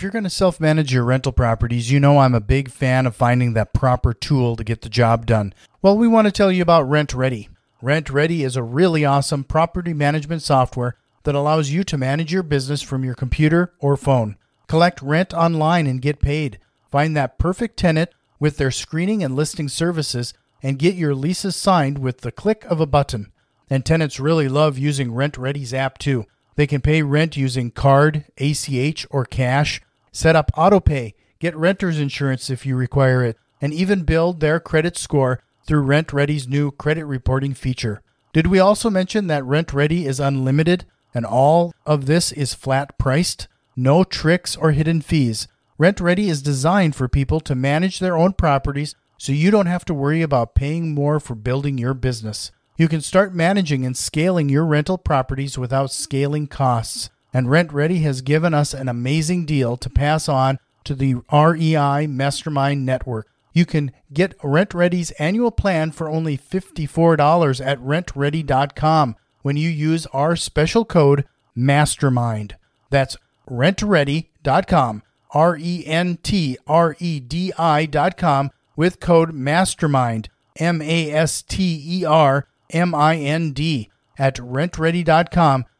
If you're going to self manage your rental properties, you know I'm a big fan of finding that proper tool to get the job done. Well, we want to tell you about RentRedi. Rent Ready is a really awesome property management software that allows you to manage your business from your computer or phone. Collect rent online and get paid. Find that perfect tenant with their screening and listing services and get your leases signed with the click of a button. And tenants really love using RentRedi's app too. They can pay rent using card, ACH, or cash, set up autopay, get renter's insurance if you require it, and even build their credit score through RentRedi's new credit reporting feature. Did we also mention that RentRedi is unlimited and all of this is flat priced? No tricks or hidden fees. RentRedi is designed for people to manage their own properties so you don't have to worry about paying more for building your business. You can start managing and scaling your rental properties without scaling costs. And RentRedi has given us an amazing deal to pass on to the REI Mastermind Network. You can get RentRedi's annual plan for only $54 at rentredi.com when you use our special code MASTERMIND. That's rentredi.com, R E N T R E D I.com with code MASTERMIND, M A S T E R M I N D at rentredi.com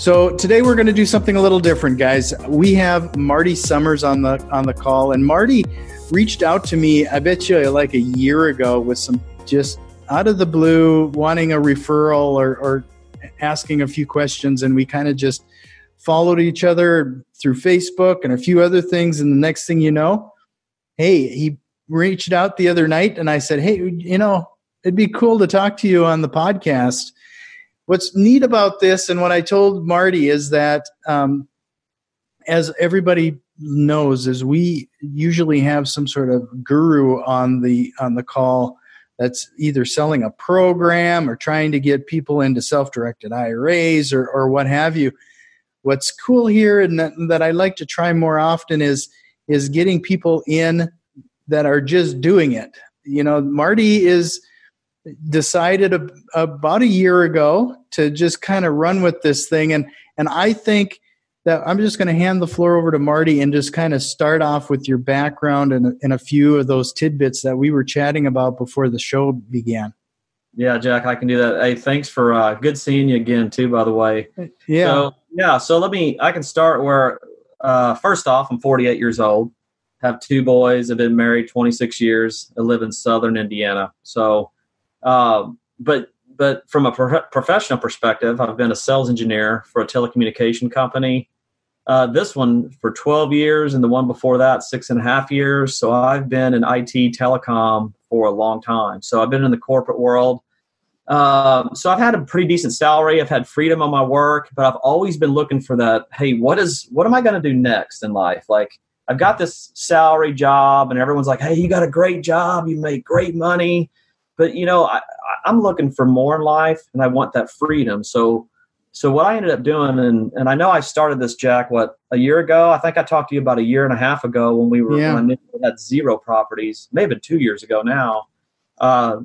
So today we're going to do something a little different, guys. We have Marty Summers on the on the call, and Marty reached out to me. I bet you like a year ago with some just out of the blue wanting a referral or, or asking a few questions, and we kind of just followed each other through Facebook and a few other things. And the next thing you know, hey, he reached out the other night, and I said, hey, you know, it'd be cool to talk to you on the podcast. What's neat about this, and what I told Marty, is that um, as everybody knows, is we usually have some sort of guru on the on the call that's either selling a program or trying to get people into self-directed IRAs or, or what have you. What's cool here and that, that I like to try more often is is getting people in that are just doing it. You know, Marty is decided a, about a year ago to just kind of run with this thing and and I think that I'm just going to hand the floor over to Marty and just kind of start off with your background and, and a few of those tidbits that we were chatting about before the show began. Yeah, Jack, I can do that. Hey, thanks for uh, good seeing you again, too. By the way, yeah, so, yeah. So let me. I can start where. Uh, first off, I'm 48 years old. Have two boys. I've been married 26 years. I live in Southern Indiana. So, uh, but but from a pro- professional perspective, I've been a sales engineer for a telecommunication company. Uh, this one for 12 years, and the one before that, six and a half years. So I've been in IT telecom for a long time. So I've been in the corporate world. Um, so I've had a pretty decent salary. I've had freedom on my work, but I've always been looking for that. Hey, what is what am I going to do next in life? Like I've got this salary job, and everyone's like, "Hey, you got a great job. You make great money." But you know, I, I'm looking for more in life and I want that freedom. So so what I ended up doing, and, and I know I started this, Jack, what, a year ago? I think I talked to you about a year and a half ago when we were yeah. when had zero properties, maybe two years ago now. Uh,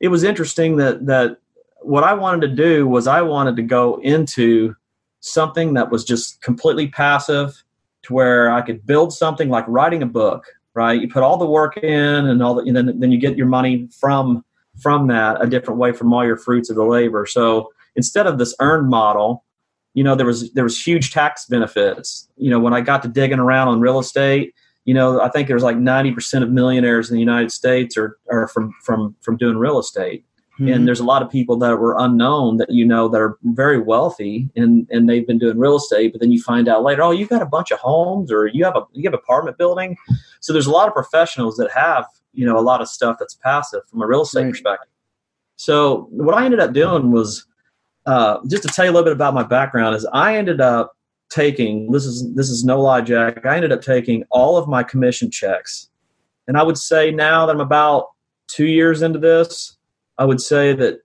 it was interesting that that what I wanted to do was I wanted to go into something that was just completely passive to where I could build something like writing a book, right? You put all the work in and all the, and then, then you get your money from from that a different way from all your fruits of the labor. So instead of this earned model, you know, there was there was huge tax benefits. You know, when I got to digging around on real estate, you know, I think there's like 90% of millionaires in the United States are, are from from from doing real estate. Mm-hmm. And there's a lot of people that were unknown that you know that are very wealthy and and they've been doing real estate, but then you find out later, oh, you've got a bunch of homes or you have a you have apartment building. So there's a lot of professionals that have you know a lot of stuff that's passive from a real estate right. perspective. So what I ended up doing was uh, just to tell you a little bit about my background is I ended up taking this is this is no lie, Jack. I ended up taking all of my commission checks, and I would say now that I'm about two years into this, I would say that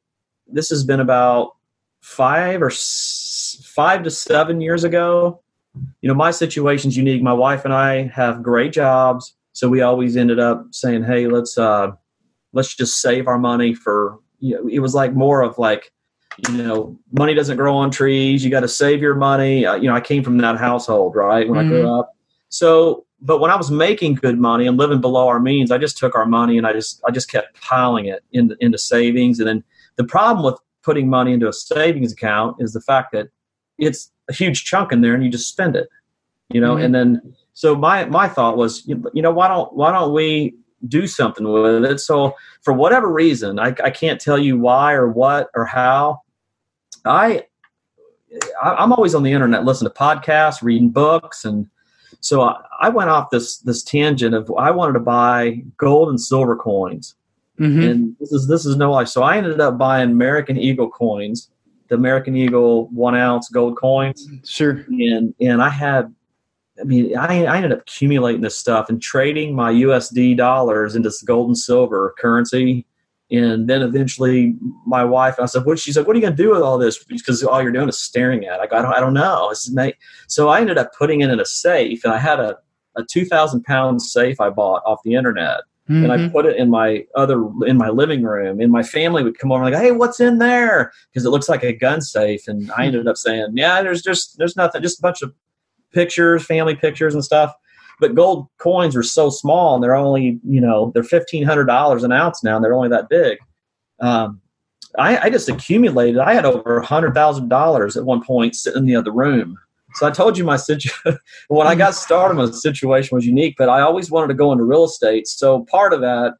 this has been about five or s- five to seven years ago. You know, my situation's unique. My wife and I have great jobs, so we always ended up saying, "Hey, let's uh, let's just save our money for." You know, it was like more of like you know, money doesn't grow on trees. You got to save your money. Uh, you know, I came from that household, right? When mm-hmm. I grew mm-hmm. up. So, but when I was making good money and living below our means, I just took our money and I just, I just kept piling it into, into savings. And then the problem with putting money into a savings account is the fact that it's a huge chunk in there and you just spend it, you know, mm-hmm. and then, so my, my thought was, you know, why don't, why don't we do something with it. So for whatever reason, I, I can't tell you why or what or how. I I'm always on the internet, listening to podcasts, reading books, and so I, I went off this this tangent of I wanted to buy gold and silver coins, mm-hmm. and this is this is no lie. So I ended up buying American Eagle coins, the American Eagle one ounce gold coins. Sure. And and I had I mean, I, I ended up accumulating this stuff and trading my USD dollars into gold and silver currency. And then eventually, my wife, I said, "What?" She's like, "What are you going to do with all this?" Because all you're doing is staring at. It. I go, "I don't, I don't know." So I ended up putting it in a safe, and I had a a two thousand pound safe I bought off the internet, mm-hmm. and I mm-hmm. put it in my other in my living room. And my family would come over and like, "Hey, what's in there?" Because it looks like a gun safe. And I ended up saying, "Yeah, there's just there's nothing, just a bunch of pictures, family pictures and stuff. But gold coins are so small and they're only, you know, they're fifteen hundred dollars an ounce now and they're only that big. Um, I, I, just accumulated. I had over a hundred thousand dollars at one point sitting in the other room. So I told you my situation. when I got started, my situation was unique, but I always wanted to go into real estate. So part of that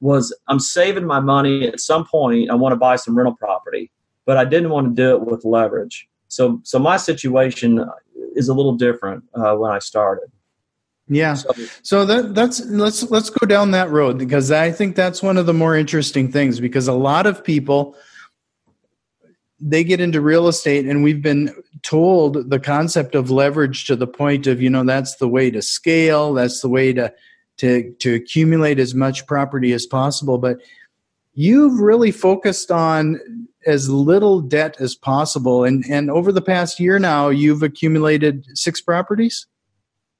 was I'm saving my money. At some point, I want to buy some rental property, but I didn't want to do it with leverage. So, so my situation is a little different uh, when I started. Yeah. So, so that, that's let's let's go down that road because I think that's one of the more interesting things because a lot of people they get into real estate and we've been told the concept of leverage to the point of you know that's the way to scale that's the way to to to accumulate as much property as possible but you've really focused on as little debt as possible. And and over the past year now, you've accumulated six properties.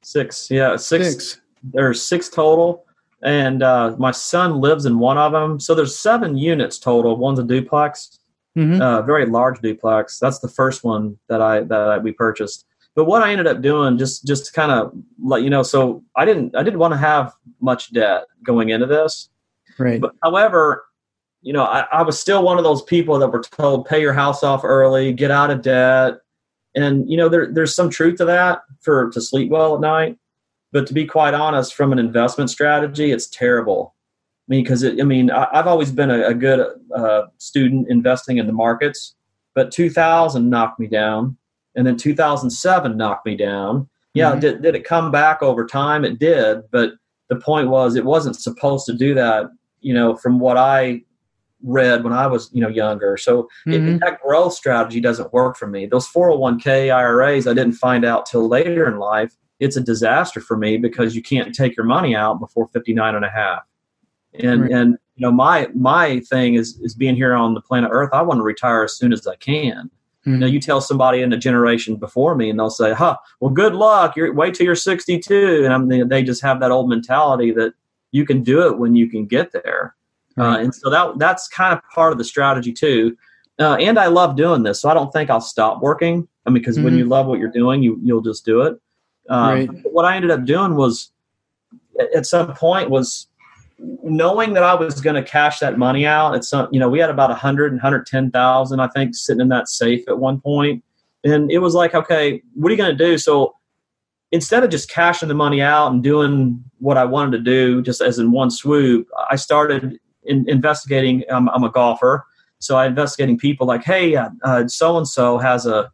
Six, yeah, six. six. There's six total, and uh, my son lives in one of them. So there's seven units total. One's a duplex, mm-hmm. uh, very large duplex. That's the first one that I that we purchased. But what I ended up doing, just just to kind of let you know, so I didn't I didn't want to have much debt going into this. Right. But however, you know, I, I, was still one of those people that were told pay your house off early, get out of debt, and you know, there, there's some truth to that for to sleep well at night. But to be quite honest, from an investment strategy, it's terrible. I mean, because I mean, I, have always been a, a good uh, student investing in the markets, but 2000 knocked me down, and then 2007 knocked me down. Yeah, mm-hmm. did, did it come back over time? It did, but the point was it wasn't supposed to do that. You know, from what I read when I was, you know, younger. So mm-hmm. it, that growth strategy doesn't work for me. Those 401k IRAs, I didn't find out till later in life. It's a disaster for me because you can't take your money out before 59 and a half. And, right. and, you know, my, my thing is, is being here on the planet earth. I want to retire as soon as I can. Mm-hmm. You know, you tell somebody in a generation before me and they'll say, huh, well, good luck. You're wait till you're 62. And I'm, they just have that old mentality that you can do it when you can get there. Uh, and so that that's kind of part of the strategy too. Uh, and I love doing this, so I don't think I'll stop working. I mean, because mm-hmm. when you love what you're doing, you you'll just do it. Um, right. What I ended up doing was, at some point, was knowing that I was going to cash that money out. At some, you know, we had about 100 and 110,000, I think, sitting in that safe at one point, and it was like, okay, what are you going to do? So instead of just cashing the money out and doing what I wanted to do, just as in one swoop, I started in, investigating. Um, I'm a golfer, so I'm investigating people like, hey, so and so has a,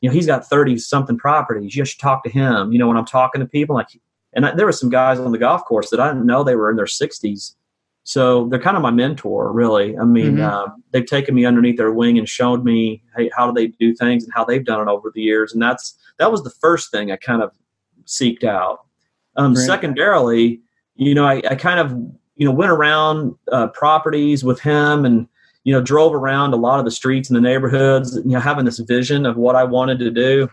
you know, he's got thirty something properties. You should talk to him. You know, when I'm talking to people, like, and I, there were some guys on the golf course that I didn't know they were in their sixties. So they're kind of my mentor, really. I mean, mm-hmm. uh, they've taken me underneath their wing and shown me hey, how do they do things and how they've done it over the years, and that's that was the first thing I kind of seeked out. Um, secondarily, you know, I, I kind of you know went around uh, properties with him and you know drove around a lot of the streets in the neighborhoods you know having this vision of what i wanted to do.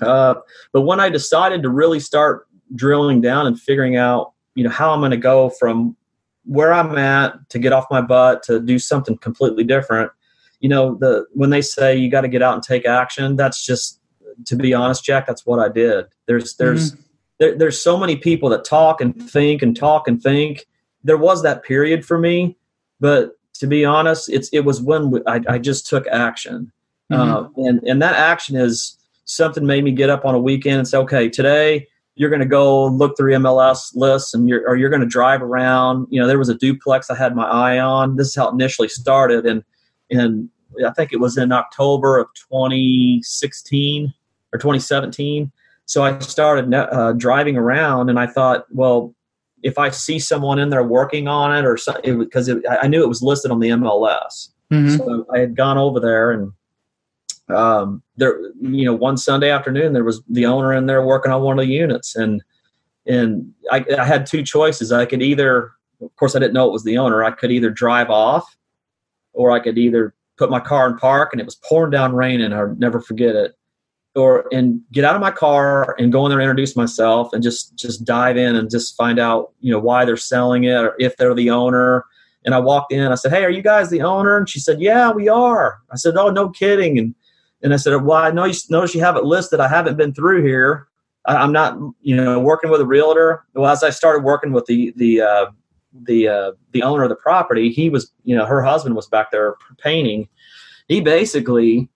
Uh, but when i decided to really start drilling down and figuring out you know how i'm going to go from where i'm at to get off my butt to do something completely different you know the when they say you got to get out and take action that's just to be honest jack that's what i did. There's there's there, there's so many people that talk and think and talk and think there was that period for me but to be honest it's it was when we- I, I just took action. Uh, and and that action is something made me get up on a weekend and say okay today you're going to go look through mls lists and you're or you're going to drive around. You know there was a duplex i had my eye on. This is how it initially started and and i think it was in october of 2016 or 2017 so i started uh, driving around and i thought well if i see someone in there working on it or something because i knew it was listed on the mls Mhm. so I had gone over there and um, there, you know, one Sunday afternoon, there was the owner in there working on one of the units and, and I, I had two choices. I could either, of course, I didn't know it was the owner. I could either drive off or I could either put my car in park and it was pouring down rain and I'll never forget it and get out of my car and go in there and introduce myself and just, just dive in and just find out, you know, why they're selling it or if they're the owner and I walked in. I said, "Hey, are you guys the owner?" And she said, "Yeah, we are." I said, "Oh, no kidding." And and I said, "Well, I know you notice you have it listed. I haven't been through here. I, I'm not, you know, working with a realtor." Well, as I started working with the the uh, the uh, the owner of the property, he was, you know, her husband was back there painting. He basically,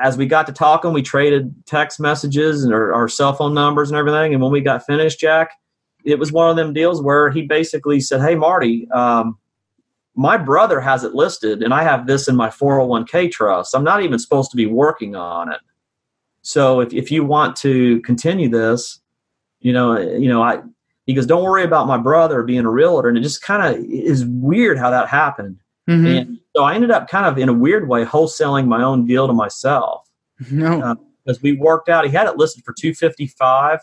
as we got to talking, we traded text messages and our, our cell phone numbers and everything. And when we got finished, Jack, it was one of them deals where he basically said, "Hey, Marty, um, my brother has it listed, and I have this in my 401k trust. I'm not even supposed to be working on it. So if if you want to continue this, you know, you know, I." He goes, "Don't worry about my brother being a realtor," and it just kind of is weird how that happened. Mhm. And so I ended up kind of in a weird way wholesaling my own deal to myself no. uh, because we worked out. He had it listed for two fifty five.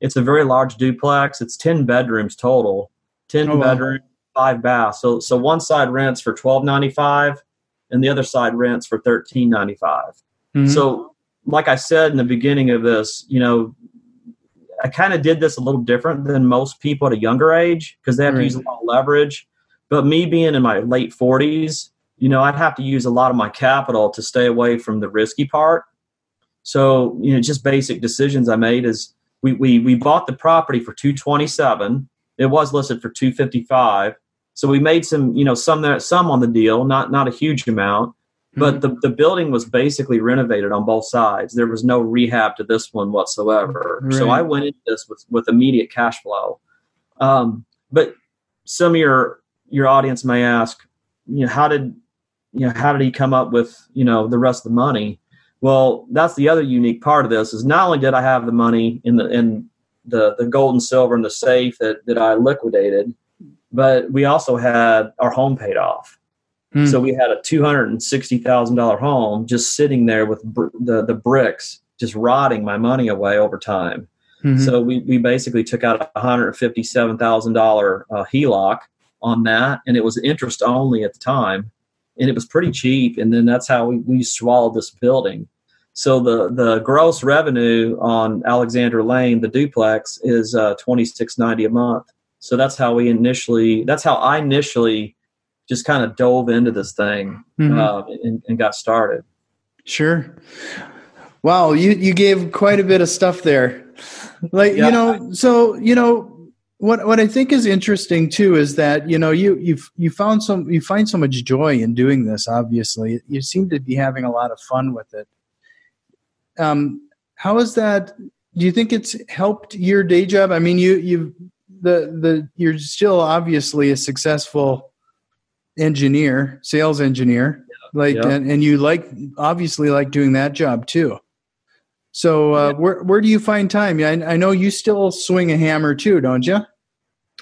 It's a very large duplex. It's ten bedrooms total, ten Oh, wow. bedroom, five baths. So so one side rents for twelve ninety five, and the other side rents for thirteen ninety five. Mhm. So like I said in the beginning of this, you know. I kind of did this a little different than most people at a younger age because they have Right. to use a lot of leverage. But me being in my late 40s, you know, I'd have to use a lot of my capital to stay away from the risky part. So, you know, just basic decisions I made is we we we bought the property for 227. It was listed for 255. So we made some, you know, some there some on the deal, not not a huge amount. But the, the building was basically renovated on both sides. There was no rehab to this one whatsoever. So I went into this with, with immediate cash flow. Um, but some of your your audience may ask, you know, how did you know how did he come up with you know the rest of the money? Well, that's the other unique part of this is not only did I have the money in the in the the gold and silver in the safe that that I liquidated, but we also had our home paid off. Hmm. So we had a two hundred and sixty thousand dollar home just sitting there with br- the the bricks just rotting my money away over time. Mhm. So we, we basically took out a hundred fifty seven thousand dollar uh, HELOC on that, and it was interest only at the time, and it was pretty cheap. And then that's how we, we swallowed this building. So the the gross revenue on Alexander Lane, the duplex, is uh, twenty six ninety a month. So that's how we initially. That's how I initially just kind of dove into this thing Mhm. uh, and, and got started. Sure. Wow, you you gave quite a bit of stuff there. Like, Yeah. you know, so, you know, what what I think is interesting too is that, you know, you you you found some you find so much joy in doing this obviously. You seem to be having a lot of fun with it. Um how is that do you think it's helped your day job? I mean, you you the the you're still obviously a successful engineer, sales engineer. Like Yeah. and, and you like obviously like doing that job too. So uh, where where do you find time? I, I know you still swing a hammer too, don't you?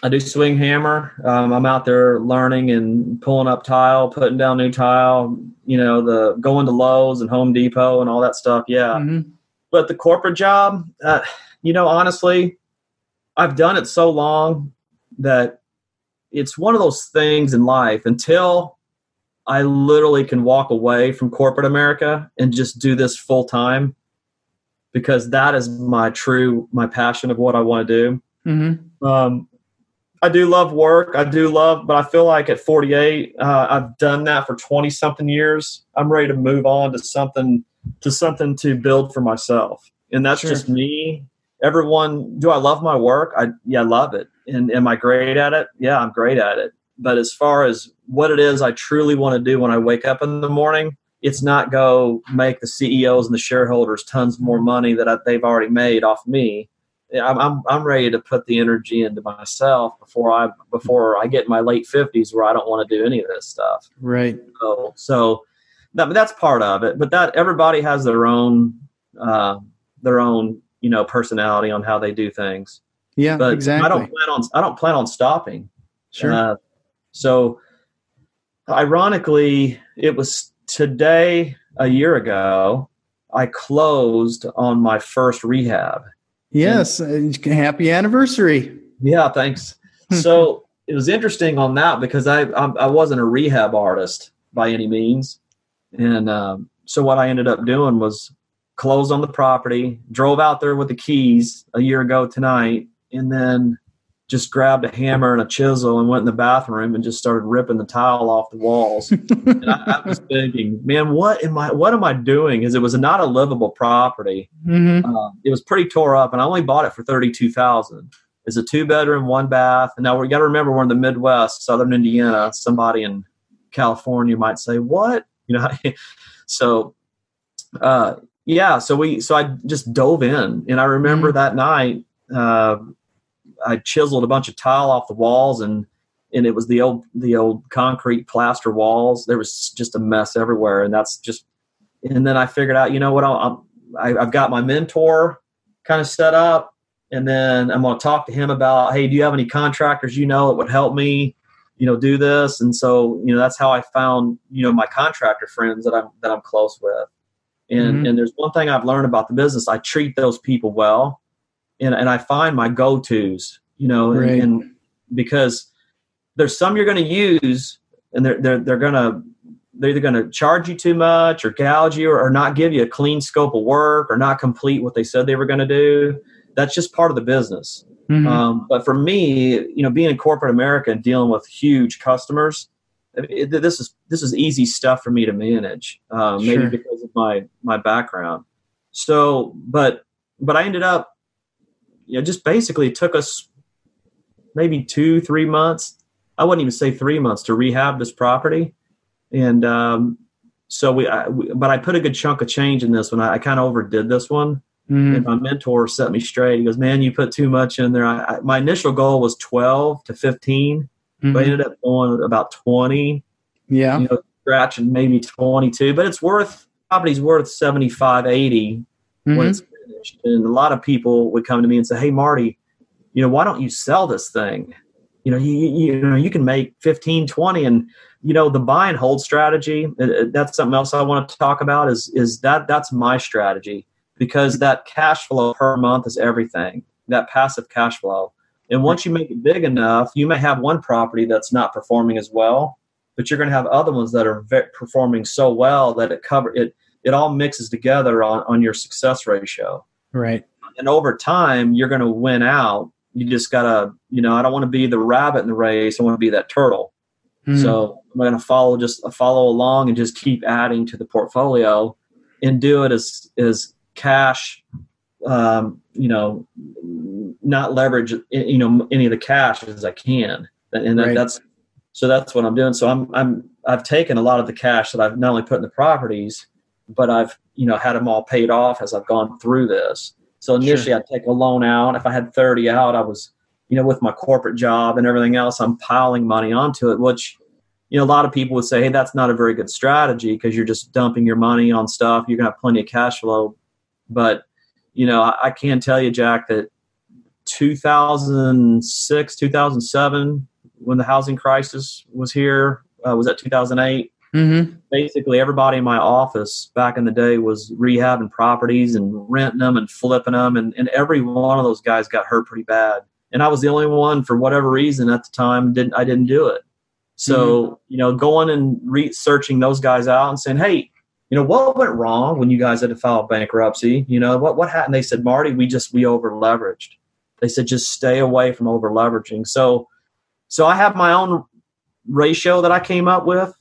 I do swing hammer. Um, I'm out there learning and pulling up tile, putting down new tile. You know, the going to Lowe's and Home Depot and all that stuff. Yeah, Mhm. but the corporate job, uh, you know, honestly, I've done it so long that it's one of those things in life until I literally can walk away from corporate America and just do this full time because that is my true my passion of what I want to do. Mm-hmm. Um, I do love work. I do love, but I feel like at 48, uh, I've done that for 20 something years. I'm ready to move on to something to something to build for myself, and that's sure. just me. Everyone, do I love my work? I yeah, I love it. And am I great at it? Yeah, I'm great at it. But as far as what it is I truly want to do when I wake up in the morning, it's not go make the CEOs and the shareholders tons more money that they've already made off me. I'm, I'm, I'm ready to put the energy into myself before I before I get in my late fifties where I don't want to do any of this stuff. Right. So so that, that's part of it. But that everybody has their own uh, their own you know personality on how they do things. Yeah, but exactly. I don't plan on I don't plan on stopping. Sure. Uh, so, ironically, it was today a year ago I closed on my first rehab. Yes, and, happy anniversary. Yeah, thanks. so it was interesting on that because I, I, I wasn't a rehab artist by any means, and um, so what I ended up doing was closed on the property, drove out there with the keys a year ago tonight, and then just grabbed a hammer and a chisel and went in the bathroom and just started ripping the tile off the walls. and I, I, was thinking, man, what am I? What am I doing? Because it was not a livable property. Mm-hmm. Uh, it was pretty tore up, and I only bought it for thirty two thousand. It's a two bedroom, one bath. And now we got to remember we're in the Midwest, Southern Indiana. Somebody in California might say, "What?" You know, so. Uh, yeah, so we so I just dove in, and I remember mm-hmm. that night uh, I chiseled a bunch of tile off the walls and and it was the old the old concrete plaster walls. There was just a mess everywhere, and that's just. And then I figured out, you know what? I'll, I, I've got my mentor kind of set up, and then I'm going to talk to him about, hey, do you have any contractors you know that would help me, you know, do this? And so, you know, that's how I found, you know, my contractor friends that I'm that I'm close with. And mm-hmm. and there's one thing I've learned about the business: I treat those people well and, and I find my go tos, you know, right. and, and, because there's some you're going to use and they're, they're, they're going to, they're either going to charge you too much or gouge you or, or, not give you a clean scope of work or not complete what they said they were going to do. That's just part of the business. Mm-hmm. Um, but for me, you know, being in corporate America and dealing with huge customers, it, this is this is easy stuff for me to manage. Um, sure. Maybe because of my my background. So, but but I ended up you know, just basically took us maybe two, three months. I wouldn't even say three months to rehab this property. And um, so we, I, we, but I put a good chunk of change in this one. I, I kind of overdid this one. Mm-hmm. And my mentor set me straight. He goes, "Man, you put too much in there." I, I, my initial goal was twelve to 15 mm-hmm. but I ended up going about twenty. Yeah, you know, scratching maybe twenty-two. But it's worth property's worth 75, 80 mm-hmm. when it's and a lot of people would come to me and say, "Hey, Marty, you know, why don't you sell this thing? You know, you, you know, you can make 15, 20 and you know, the buy and hold strategy, uh, uh, that's something else I want to talk about is is that that's my strategy because that cash flow per month is everything. That passive cash flow. And once you make it big enough, you may have one property that's not performing as well, but you're going to have other ones that are performing so well that it cover it it all mixes together on, on your success ratio. Right. And over time, you're going to win out. You just got to, you know, I don't want to be the rabbit in the race. I want to be that turtle. Mm-hmm. So I'm going to follow, just follow along and just keep adding to the portfolio and do it as, as cash, um, you know, not leverage, you know, any of the cash as I can. And that, right. that's, so that's what I'm doing. So I'm, I'm, I've taken a lot of the cash that I've not only put in the properties, but I've you know had them all paid off as I've gone through this. So initially, sure. I'd take a loan out. If I had thirty out, I was you know with my corporate job and everything else, I'm piling money onto it, which you know a lot of people would say, hey, that's not a very good strategy because you're just dumping your money on stuff. You're gonna have plenty of cash flow, but you know I, I can tell you, Jack, that 2006, 2007, when the housing crisis was here, uh, was that 2008? Mm-hmm. Basically, everybody in my office back in the day was rehabbing properties and renting them and flipping them, and, and every one of those guys got hurt pretty bad. And I was the only one, for whatever reason, at the time didn't I didn't do it. So mm-hmm. you know, going and researching those guys out and saying, hey, you know, what went wrong when you guys had to file bankruptcy? You know, what what happened? They said, Marty, we just we over leveraged. They said just stay away from over leveraging. So so I have my own ratio that I came up with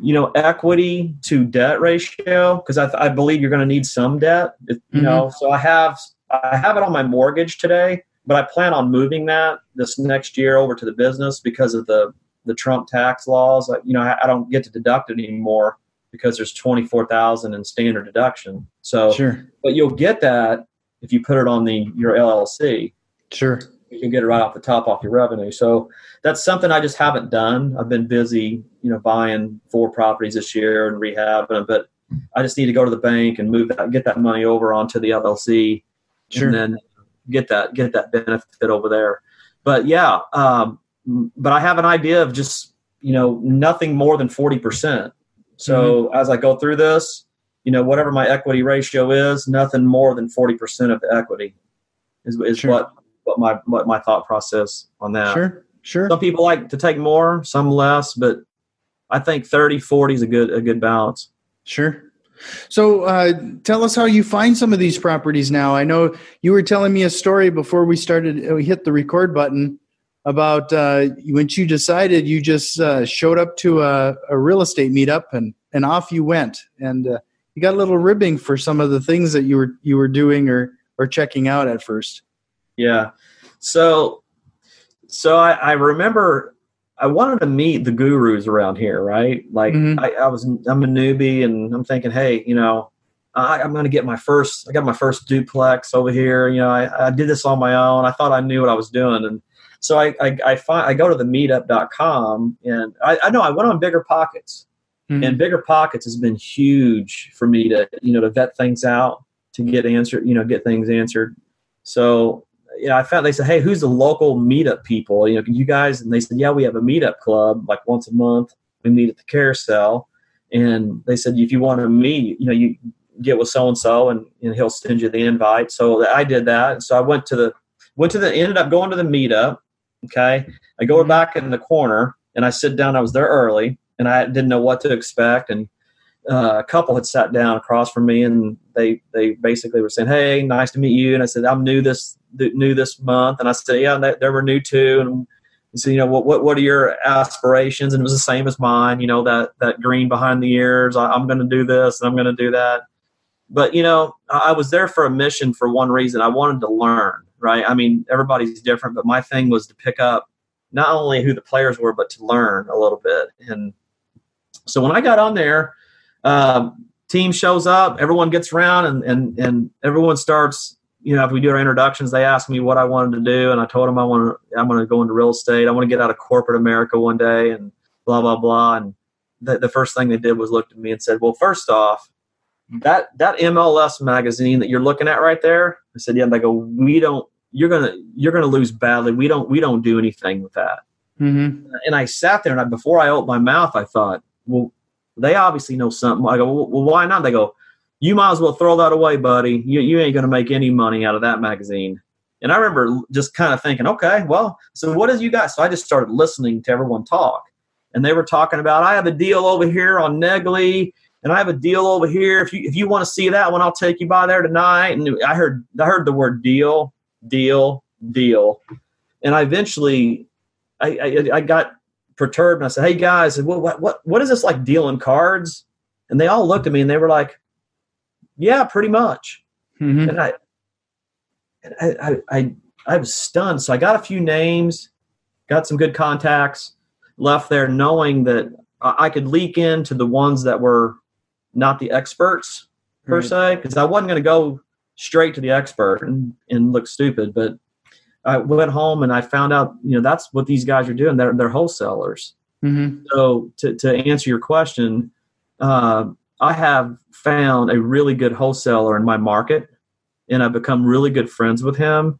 you know equity to debt ratio because I, I, believe you're going to need some debt you mm-hmm. know so i have i have it on my mortgage today but i plan on moving that this next year over to the business because of the the trump tax laws you know i, I don't get to deduct it anymore because there's 24000 in standard deduction. So sure. but you'll get that if you put it on the your llc sure you can get it right off the top off your revenue. So that's something I just haven't done. I've been busy, you know, buying four properties this year and rehabbing them, but I just need to go to the bank and move that, get that money over onto the LLC, sure. and then get that get that benefit over there. But yeah, um, but I have an idea of just you know nothing more than forty percent. So mm-hmm. as I go through this, you know, whatever my equity ratio is, nothing more than forty percent of the equity is, is sure. what what my what my thought process on that. Sure, sure. Some people like to take more, some less, but I think 30, 40 is a good a good balance. Sure. So uh, tell us how you find some of these properties now. I know you were telling me a story before we started. Uh, we hit the record button about uh, when you decided you just uh, showed up to a, a, real estate meetup and and off you went and uh, you got a little ribbing for some of the things that you were you were doing or or checking out at first. Yeah. So, so I, I remember I wanted to meet the gurus around here, right? Like mm-hmm. I, I, was, I'm a newbie and I'm thinking, Hey, you know, I, am going to get my first, I got my first duplex over here. You know, I, I, did this on my own. I thought I knew what I was doing. And so I, I, I find, I go to the meetup.com and I, I know I went on BiggerPockets mm-hmm. and BiggerPockets has been huge for me to, you know, to vet things out, to get answered, you know, get things answered. So you know, I found they said, "Hey, who's the local meetup people?" You know, you guys, and they said, "Yeah, we have a meetup club like once a month. We meet at the carousel." And they said, "If you want to meet, you know, you get with so and so, and he'll send you the invite." So I did that. So I went to the went to the ended up going to the meetup. Okay, I go mm-hmm. back in the corner and I sit down. I was there early, and I didn't know what to expect, and uh, a couple had sat down across from me and they they basically were saying, "Hey, nice to meet you." And I said, "I'm new this new this month." And I said, "Yeah, they, they were new too." And so, you know, what, what what are your aspirations? And it was the same as mine. You know, that that green behind the ears. I, am going to do this and I'm going to do that. But you know, I was there for a mission for one reason. I wanted to learn. Right? I mean, everybody's different, but my thing was to pick up not only who the players were, but to learn a little bit. And so when I got on there um, team shows up, everyone gets around, and and and everyone starts. You know, if we do our introductions, they ask me what I wanted to do, and I told them I want to. I'm going to go into real estate. I want to get out of corporate America one day, and blah blah blah. And the, the first thing they did was looked at me and said, "Well, first off, that that MLS magazine that you're looking at right there." I said, "Yeah." And they go, "We don't. You're gonna you're gonna lose badly. We don't we don't do anything with that." Mm-hmm. And I sat there, and I, before I opened my mouth, I thought, "Well, they obviously know something. I go, well, why not? They go, you might as well throw that away, buddy. You, you ain't going to make any money out of that magazine. And I remember just kind of thinking, okay, well, so what is you got? So I just started listening to everyone talk. And they were talking about, I have a deal over here on Negley, and I have a deal over here. If you if you want to see that one, I'll take you by there tonight. And I heard I heard the word deal, deal, deal. And I eventually I, I, I got perturbed and I said, "Hey guys, what what what what is this like dealing cards?" And they all looked at me and they were like, "Yeah, pretty much." Mm-hmm. And I, and I, I, I I was stunned. So I got a few names, got some good contacts, left there knowing that I could leak into the ones that were not the experts per right. se, because I wasn't going to go straight to the expert and, and look stupid. But I went home and I found out, you know, that's what these guys are doing. They're they're wholesalers. Mm-hmm. So to to answer your question, uh, I have found a really good wholesaler in my market, and I've become really good friends with him.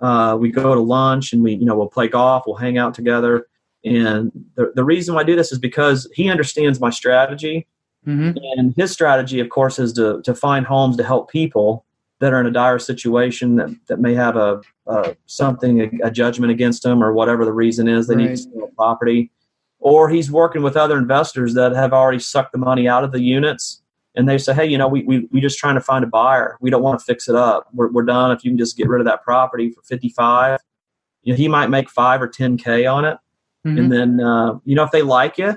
Uh, we go to lunch and we, you know, we'll play golf, we'll hang out together, And the, the reason why I do this is because he understands my strategy. Mm-hmm. And his strategy, of course, is to, to find homes to help people that are in a dire situation that, that may have a, a something, a, a, judgment against them or whatever the reason is, they right. need to sell a property. Or he's working with other investors that have already sucked the money out of the units and they say, hey, you know, we, we, we just trying to find a buyer. We don't want to fix it up. We're, we're done. If you can just get rid of that property for 55, you know, he might make five or 10K on it. Mm-hmm. And then, uh, you know, if they like you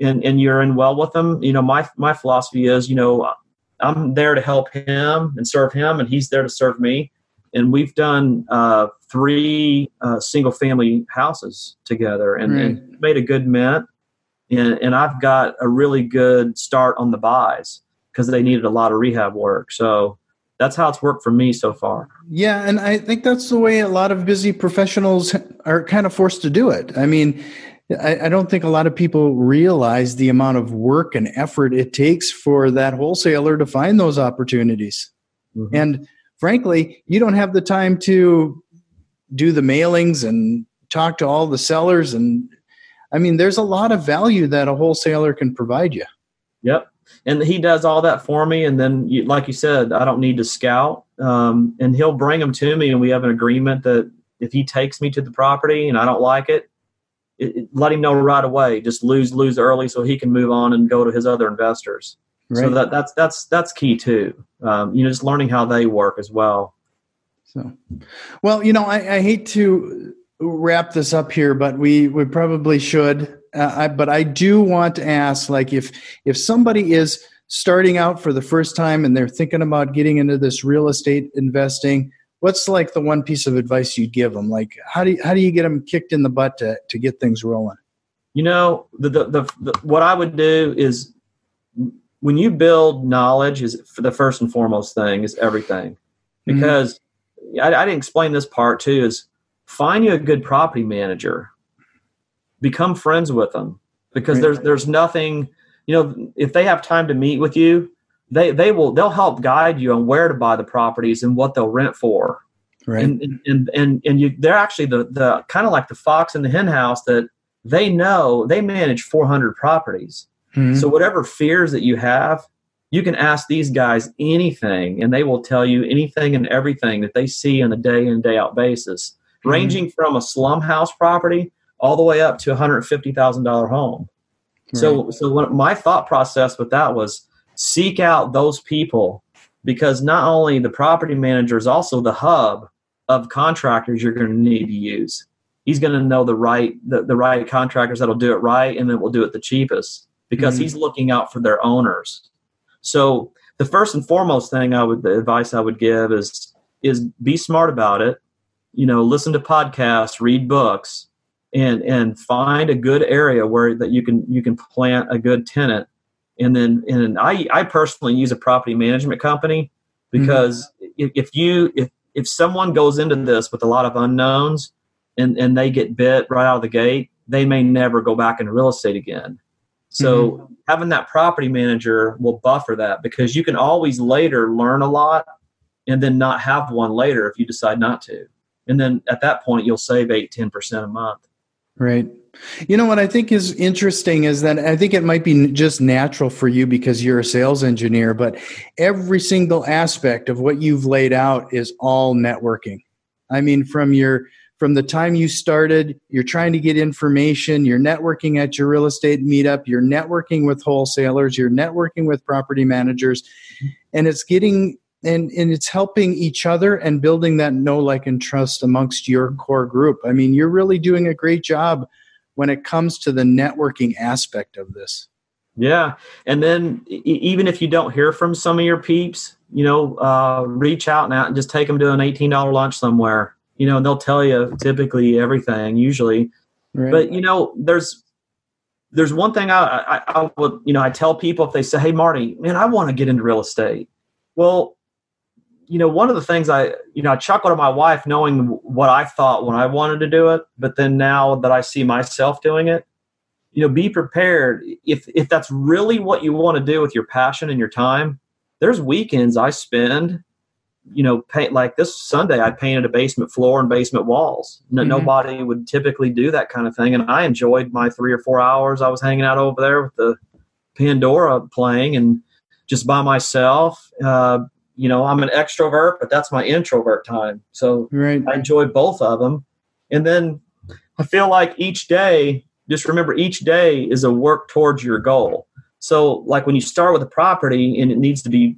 and, and you're in well with them, you know, my, my philosophy is, you know, I'm there to help him and serve him, and he's there to serve me. And we've done uh, three uh, single family houses together and, right. and, made a good mint. And, and I've got a really good start on the buys because they needed a lot of rehab work. So that's how it's worked for me so far. Yeah, and I think that's the way a lot of busy professionals are kind of forced to do it. I mean, I, I, don't think a lot of people realize the amount of work and effort it takes for that wholesaler to find those opportunities. Mm-hmm. And frankly, you don't have the time to do the mailings and talk to all the sellers. And I mean, there's a lot of value that a wholesaler can provide you. Yep. And he does all that for me. And then, you, like you said, I don't need to scout. Um, and he'll bring them to me, and we have an agreement that if he takes me to the property and I don't like it, it, it, let him know right away. Just lose lose early so he can move on and go to his other investors. Right. So that that's that's that's key too. Um, you know, just learning how they work as well. So, well, you know, I, I hate to wrap this up here, but we we probably should. Uh, I, but I do want to ask, like, if if somebody is starting out for the first time and they're thinking about getting into this real estate investing, what's like the one piece of advice you'd give them? Like, how do you, how do you get them kicked in the butt to, to get things rolling? You know, the, the, the, the what I would do is when you build knowledge is for the first and foremost thing is everything mm-hmm. because mm-hmm. I, I didn't explain this part too is find you a good property manager become friends with them because right. there's there's nothing you know if they have time to meet with you they they will they'll help guide you on where to buy the properties and what they'll rent for right and and and, and you they're actually the the kind of like the fox in the hen house that they know they manage 400 properties mm-hmm. so whatever fears that you have you can ask these guys anything and they will tell you anything and everything that they see on a day in day out basis mm-hmm. ranging from a slum house property all the way up to a $150,000 home right. so so what my thought process with that was seek out those people because not only the property manager is also the hub of contractors you're going to need to use. He's going to know the right the, the right contractors that'll do it right and then will do it the cheapest because mm-hmm. he's looking out for their owners. So the first and foremost thing I would the advice I would give is is be smart about it. You know, listen to podcasts, read books, and and find a good area where that you can you can plant a good tenant and then and I I personally use a property management company because mm-hmm. if, you if if someone goes into this with a lot of unknowns and and they get bit right out of the gate, they may never go back into real estate again. So mm-hmm. having that property manager will buffer that because you can always later learn a lot and then not have one later if you decide not to. And then at that point you'll save eight, 10% a month. Right. You know what I think is interesting is that I think it might be just natural for you because you're a sales engineer, but every single aspect of what you've laid out is all networking. I mean, from your from the time you started, you're trying to get information, you're networking at your real estate meetup, you're networking with wholesalers, you're networking with property managers, and it's getting and and it's helping each other and building that know like and trust amongst your core group. I mean you're really doing a great job when it comes to the networking aspect of this. Yeah and then even if you don't hear from some of your peeps you know uh, reach out now and just take them to an $18 lunch somewhere. You know and they'll tell you typically everything usually. Right. but you know there's there's one thing I, I, I would you know I tell people if they say hey Marty man I want to get into real estate. Well you know, one of the things I, you know, I chuckled at my wife knowing what I thought when I wanted to do it, but then now that I see myself doing it, you know, be prepared. If if that's really what you want to do with your passion and your time, there's weekends I spend you know, paint like this Sunday, I painted a basement floor and basement walls. No, Mhm. Nobody would typically do that kind of thing. And I enjoyed my three or four hours I was hanging out over there with the Pandora playing and just by myself. Uh, you know, I'm an extrovert, but that's my introvert time. So Right. I enjoy both of them. And then I feel like each day, just remember each day is a work towards your goal. So, like when you start with a property and it needs to be,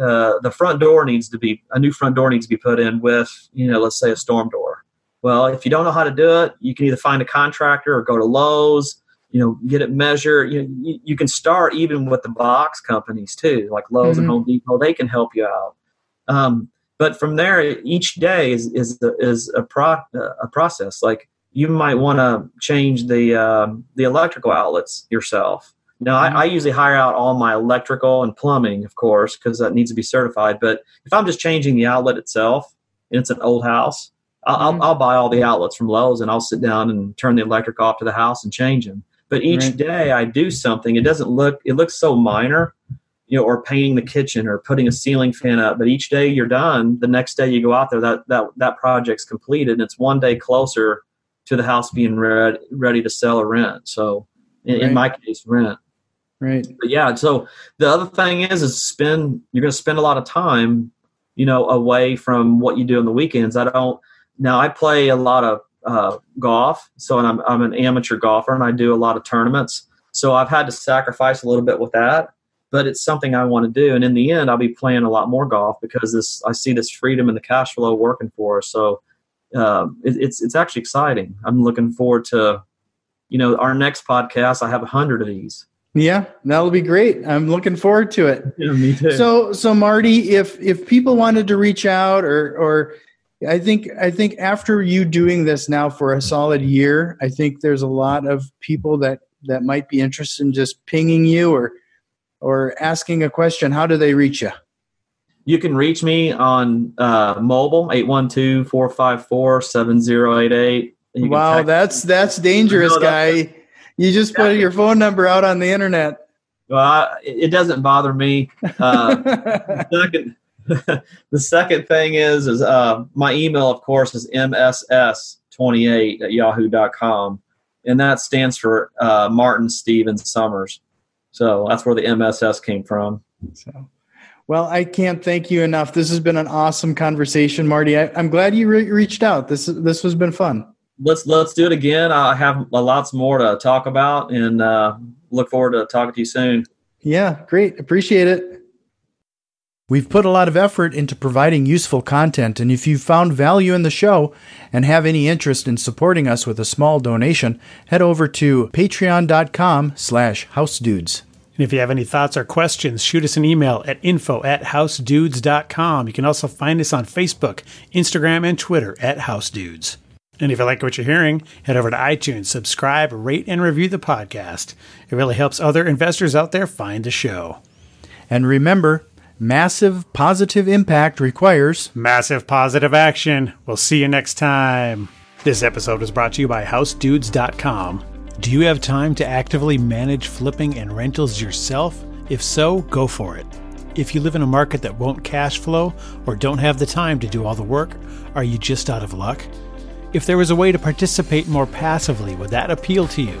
uh, the front door needs to be, a new front door needs to be put in with, you know, let's say a storm door. Well, if you don't know how to do it, you can either find a contractor or go to Lowe's, you know, get it measured. You, you, you can start even with the box companies too, like Lowe's Mhm. and Home Depot, they can help you out. Um, but from there, each day is is is a pro a process. Like you might want to change the um, the electrical outlets yourself. Now, I, I usually hire out all my electrical and plumbing, of course, because that needs to be certified. But if I'm just changing the outlet itself, and it's an old house, I'll, Mhm. I'll, I'll buy all the outlets from Lowe's, and I'll sit down and turn the electric off to the house and change them. But each Right. day I do something. It doesn't look. It looks so minor, you know, or painting the kitchen or putting a ceiling fan up. But each day you're done. The next day you go out there, that that that project's completed, and it's one day closer to the house being ready ready to sell or rent. So, in, in my case, rent. Right. But yeah, so the other thing is, is spend. You're going to spend a lot of time, you know, away from what you do on the weekends. I don't. Now I play a lot of uh, golf, so and I'm I'm an amateur golfer, and I do a lot of tournaments. So I've had to sacrifice a little bit with that, but it's something I want to do. And in the end, I'll be playing a lot more golf because this I see this freedom and the cash flow working for us. So um, it, it's it's actually exciting. I'm looking forward to, you know, our next podcast. I have a hundred of these. Yeah, that'll be great. I'm looking forward to it. Yeah, me too. So, so Marty, if if people wanted to reach out, or or I think I think after you doing this now for a solid year, I think there's a lot of people that that might be interested in just pinging you or or asking a question. How do they reach you? You can reach me on uh, mobile, 812-454-7088. Wow, that's that's dangerous, I know that- guy. You just put your phone number out on the internet. well, I, it doesn't bother me. Uh, the second thing is, is uh, my email, of course, is mss28 at yahoo.com. And that stands for uh, Martin Stevens Summers. So that's where the MSS came from. So, well, I can't thank you enough. This has been an awesome conversation, Marty. I, I'm glad you re- reached out. This this has been fun. Let's let's do it again. I have lots more to talk about, and uh, look forward to talking to you soon. Yeah, great. Appreciate it. We've put a lot of effort into providing useful content, and if you've found value in the show and have any interest in supporting us with a small donation, head over to patreon.com slash housedudes. And if you have any thoughts or questions, shoot us an email at info at housedudes.com. You can also find us on Facebook, Instagram, and Twitter at housedudes. And if you like what you're hearing, head over to iTunes, subscribe, rate, and review the podcast. It really helps other investors out there find the show. And remember, massive positive impact requires Massive positive action. We'll see you next time. This episode was brought to you by HouseDudes.com. Do you have time to actively manage flipping and rentals yourself? If so, go for it. If you live in a market that won't cash flow or don't have the time to do all the work, are you just out of luck? If there was a way to participate more passively, would that appeal to you?